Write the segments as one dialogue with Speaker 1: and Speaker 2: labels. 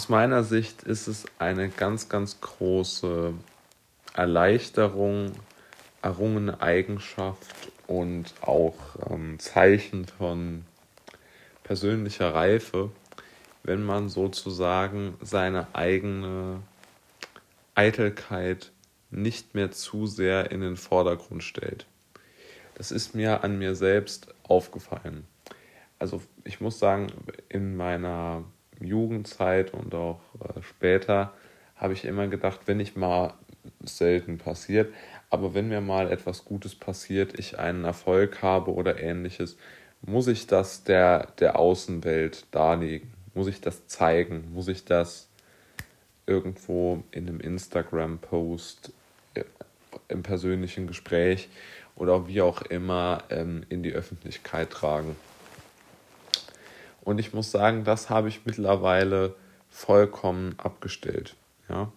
Speaker 1: aus meiner Sicht ist es eine ganz, ganz große Erleichterung, errungene Eigenschaft und auch ähm, Zeichen von persönlicher Reife, wenn man sozusagen seine eigene Eitelkeit nicht mehr zu sehr in den Vordergrund stellt. Das ist mir an mir selbst aufgefallen. Also ich muss sagen, in meiner Jugendzeit und auch äh, später habe ich immer gedacht, wenn ich mal selten passiert, aber wenn mir mal etwas Gutes passiert, ich einen Erfolg habe oder ähnliches, muss ich das der, der Außenwelt darlegen? Muss ich das zeigen? Muss ich das irgendwo in einem Instagram-Post, äh, im persönlichen Gespräch oder wie auch immer ähm, in die Öffentlichkeit tragen? Und ich muss sagen, das habe ich mittlerweile vollkommen abgestellt. Ja?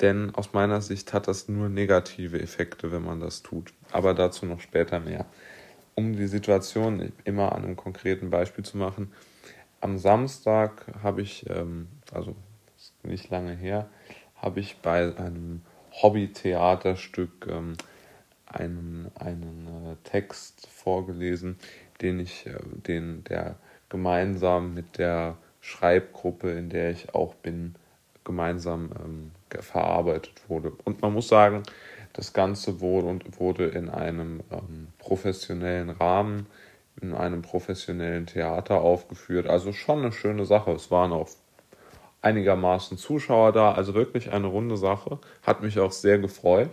Speaker 1: Denn aus meiner Sicht hat das nur negative Effekte, wenn man das tut. Aber dazu noch später mehr. Um die Situation immer an einem konkreten Beispiel zu machen. Am Samstag habe ich, ähm, also nicht lange her, habe ich bei einem Hobby-Theaterstück ähm, einen, einen äh, Text vorgelesen, den ich, äh, den der gemeinsam mit der Schreibgruppe, in der ich auch bin, gemeinsam ähm, verarbeitet wurde. Und man muss sagen, das Ganze wurde, und wurde in einem ähm, professionellen Rahmen, in einem professionellen Theater aufgeführt. Also schon eine schöne Sache. Es waren auch einigermaßen Zuschauer da, also wirklich eine runde Sache. Hat mich auch sehr gefreut.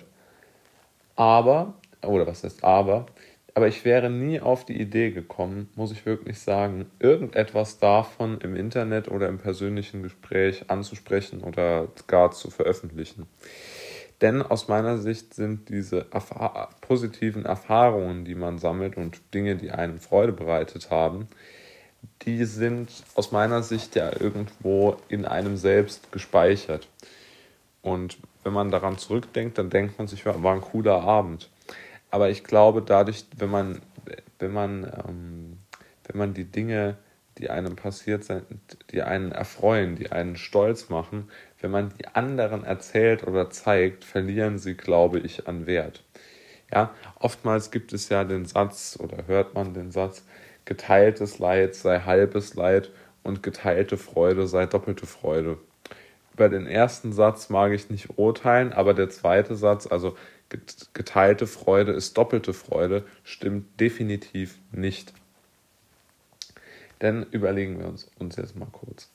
Speaker 1: Aber, oder was heißt aber, aber ich wäre nie auf die Idee gekommen, muss ich wirklich sagen, irgendetwas davon im Internet oder im persönlichen Gespräch anzusprechen oder gar zu veröffentlichen. Denn aus meiner Sicht sind diese erfahr positiven Erfahrungen, die man sammelt und Dinge, die einem Freude bereitet haben, die sind aus meiner Sicht ja irgendwo in einem selbst gespeichert. Und wenn man daran zurückdenkt, dann denkt man sich, war ein cooler Abend. Aber ich glaube, dadurch, wenn man, wenn man, ähm, wenn man die Dinge, die einem passiert sind, die einen erfreuen, die einen stolz machen, wenn man die anderen erzählt oder zeigt, verlieren sie, glaube ich, an Wert. Ja, oftmals gibt es ja den Satz oder hört man den Satz, geteiltes Leid sei halbes Leid und geteilte Freude sei doppelte Freude. Über den ersten Satz mag ich nicht urteilen, aber der zweite Satz, also geteilte Freude ist doppelte Freude, stimmt definitiv nicht. Denn überlegen wir uns, uns jetzt mal kurz.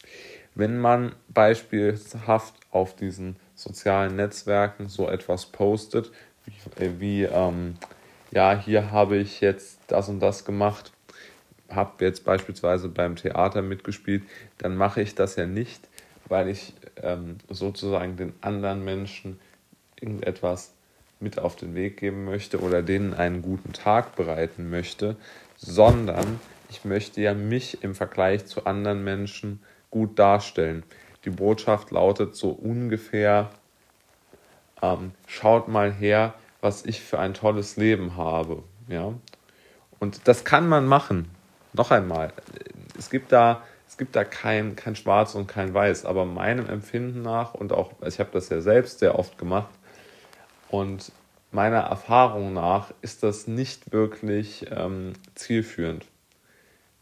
Speaker 1: Wenn man beispielhaft auf diesen sozialen Netzwerken so etwas postet, wie, wie ähm, ja, hier habe ich jetzt das und das gemacht, habe jetzt beispielsweise beim Theater mitgespielt, dann mache ich das ja nicht, weil ich ähm, sozusagen den anderen Menschen irgendetwas mit auf den Weg geben möchte oder denen einen guten Tag bereiten möchte, sondern ich möchte ja mich im Vergleich zu anderen Menschen gut darstellen. Die Botschaft lautet so ungefähr, ähm, schaut mal her, was ich für ein tolles Leben habe. Ja? Und das kann man machen. Noch einmal, es gibt da, es gibt da kein, kein Schwarz und kein Weiß, aber meinem Empfinden nach und auch, ich habe das ja selbst sehr oft gemacht, und meiner Erfahrung nach ist das nicht wirklich ähm, zielführend.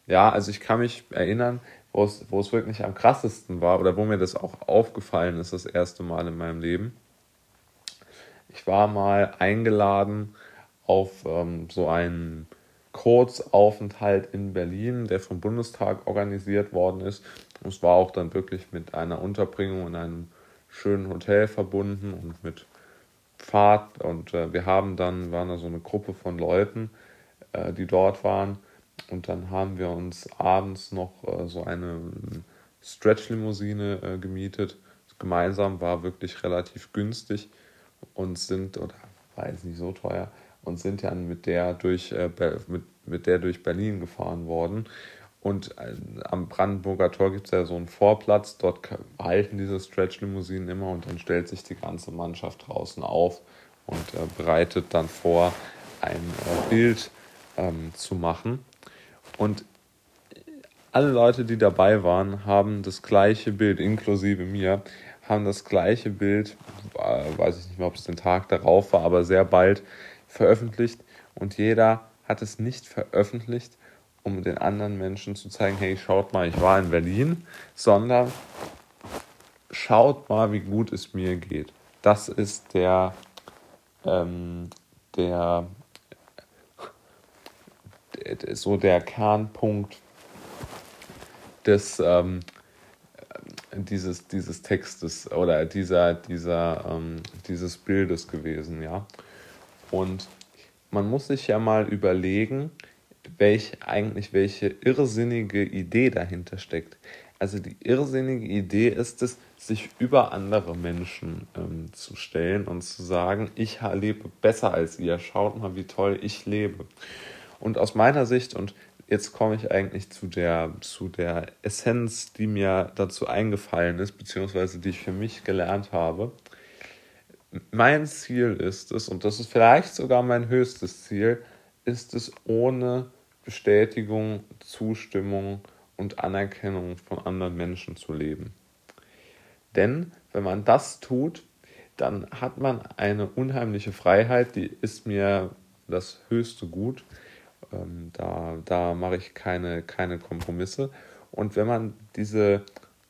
Speaker 1: Ja, also ich kann mich erinnern, wo es, wo es wirklich am krassesten war oder wo mir das auch aufgefallen ist, das erste Mal in meinem Leben. Ich war mal eingeladen auf ähm, so einen Kurzaufenthalt in Berlin, der vom Bundestag organisiert worden ist. Und es war auch dann wirklich mit einer Unterbringung in einem schönen Hotel verbunden und mit Fahrt und äh, wir haben dann, waren da so eine Gruppe von Leuten, äh, die dort waren und dann haben wir uns abends noch äh, so eine Stretch-Limousine äh, gemietet. Gemeinsam war wirklich relativ günstig und sind, oder war jetzt nicht so teuer, und sind dann mit der durch, äh, mit, mit der durch Berlin gefahren worden. Und äh, am Brandenburger Tor gibt es ja so einen Vorplatz, dort halten diese Stretch-Limousinen immer und dann stellt sich die ganze Mannschaft draußen auf und äh, bereitet dann vor, ein äh, Bild ähm, zu machen. Und alle Leute, die dabei waren, haben das gleiche Bild, inklusive mir, haben das gleiche Bild, äh, weiß ich nicht mehr, ob es den Tag darauf war, aber sehr bald veröffentlicht und jeder hat es nicht veröffentlicht, um den anderen Menschen zu zeigen, hey, schaut mal, ich war in Berlin, sondern schaut mal, wie gut es mir geht. Das ist der, ähm, der, so der Kernpunkt des, ähm, dieses, dieses Textes oder dieser, dieser, ähm, dieses Bildes gewesen, ja. Und man muss sich ja mal überlegen, welch, eigentlich welche irrsinnige Idee dahinter steckt. Also die irrsinnige Idee ist es, sich über andere Menschen ähm, zu stellen und zu sagen, ich lebe besser als ihr, schaut mal, wie toll ich lebe. Und aus meiner Sicht, und jetzt komme ich eigentlich zu der, zu der Essenz, die mir dazu eingefallen ist, beziehungsweise die ich für mich gelernt habe. Mein Ziel ist es, und das ist vielleicht sogar mein höchstes Ziel, ist es ohne Bestätigung, Zustimmung und Anerkennung von anderen Menschen zu leben. Denn wenn man das tut, dann hat man eine unheimliche Freiheit, die ist mir das höchste Gut. Ähm, da da mache ich keine, keine Kompromisse. Und wenn man diese,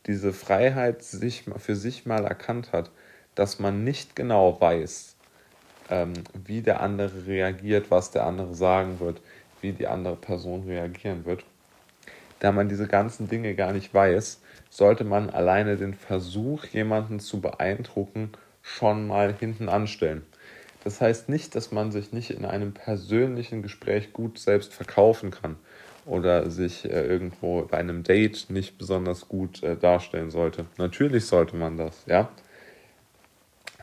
Speaker 1: diese Freiheit sich, für sich mal erkannt hat, dass man nicht genau weiß, ähm, wie der andere reagiert, was der andere sagen wird, wie die andere Person reagieren wird, da man diese ganzen Dinge gar nicht weiß, sollte man alleine den Versuch, jemanden zu beeindrucken, schon mal hinten anstellen. Das heißt nicht, dass man sich nicht in einem persönlichen Gespräch gut selbst verkaufen kann oder sich äh, irgendwo bei einem Date nicht besonders gut äh, darstellen sollte. Natürlich sollte man das, ja.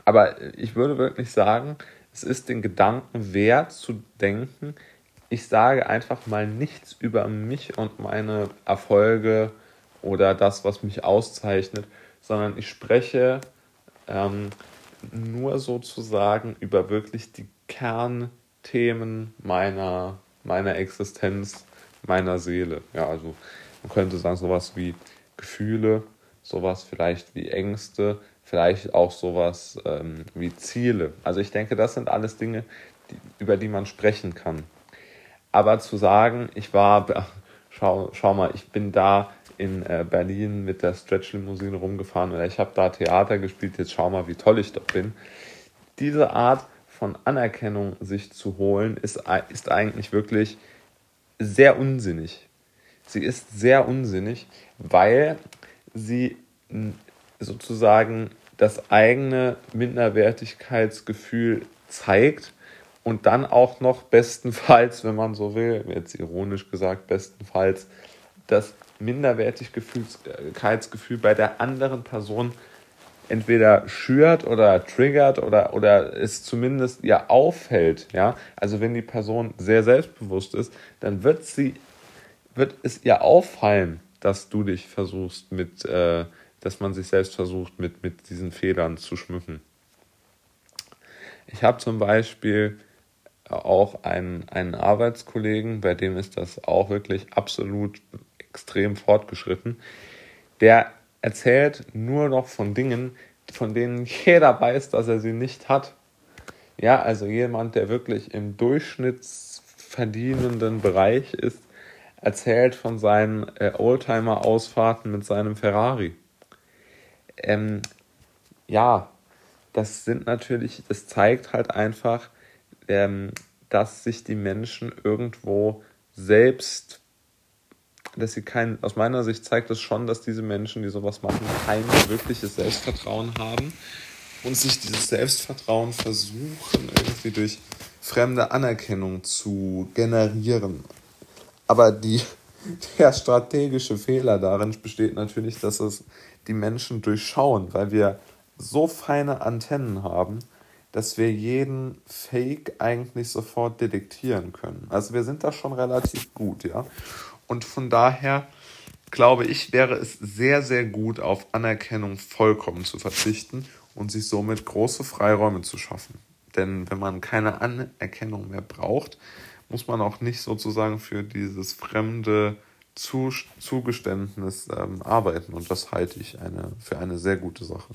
Speaker 1: Aber ich würde wirklich sagen, es ist den Gedanken wert zu denken, ich sage einfach mal nichts über mich und meine Erfolge oder das, was mich auszeichnet, sondern ich spreche ähm, nur sozusagen über wirklich die Kernthemen meiner, meiner Existenz, meiner Seele. Ja, also man könnte sagen, sowas wie Gefühle, sowas vielleicht wie Ängste, vielleicht auch sowas ähm, wie Ziele. Also ich denke, das sind alles Dinge, die, über die man sprechen kann. Aber zu sagen, ich war, schau, schau mal, ich bin da in äh, Berlin mit der Stretch-Limousine rumgefahren oder ich habe da Theater gespielt, jetzt schau mal, wie toll ich dort bin. Diese Art von Anerkennung sich zu holen, ist, ist eigentlich wirklich sehr unsinnig. Sie ist sehr unsinnig, weil sie sozusagen das eigene Minderwertigkeitsgefühl zeigt und dann auch noch bestenfalls, wenn man so will, jetzt ironisch gesagt, bestenfalls das Minderwertigkeitsgefühl bei der anderen Person entweder schürt oder triggert oder, oder es zumindest ihr auffällt, ja. Also wenn die Person sehr selbstbewusst ist, dann wird sie, wird es ihr auffallen, dass du dich versuchst mit, äh, dass man sich selbst versucht mit, mit diesen Fehlern zu schmücken. Ich habe zum Beispiel auch einen, einen Arbeitskollegen, bei dem ist das auch wirklich absolut extrem fortgeschritten. Der erzählt nur noch von Dingen, von denen jeder weiß, dass er sie nicht hat. Ja, also jemand, der wirklich im durchschnittsverdienenden Bereich ist, erzählt von seinen äh, Oldtimer-Ausfahrten mit seinem Ferrari. Ähm, ja, das sind natürlich, das zeigt halt einfach, ähm, dass sich die Menschen irgendwo selbst, dass sie kein, aus meiner Sicht zeigt es schon, dass diese Menschen, die sowas machen, kein wirkliches Selbstvertrauen haben und sich dieses Selbstvertrauen versuchen, irgendwie durch fremde Anerkennung zu generieren. Aber die, der strategische Fehler darin besteht natürlich, dass es die Menschen durchschauen, weil wir so feine Antennen haben, dass wir jeden Fake eigentlich sofort detektieren können. Also wir sind da schon relativ gut, ja. Und von daher glaube ich, wäre es sehr, sehr gut, auf Anerkennung vollkommen zu verzichten und sich somit große Freiräume zu schaffen. Denn wenn man keine Anerkennung mehr braucht, muss man auch nicht sozusagen für dieses fremde Zugeständnis ähm, arbeiten und das halte ich eine, für eine sehr gute Sache.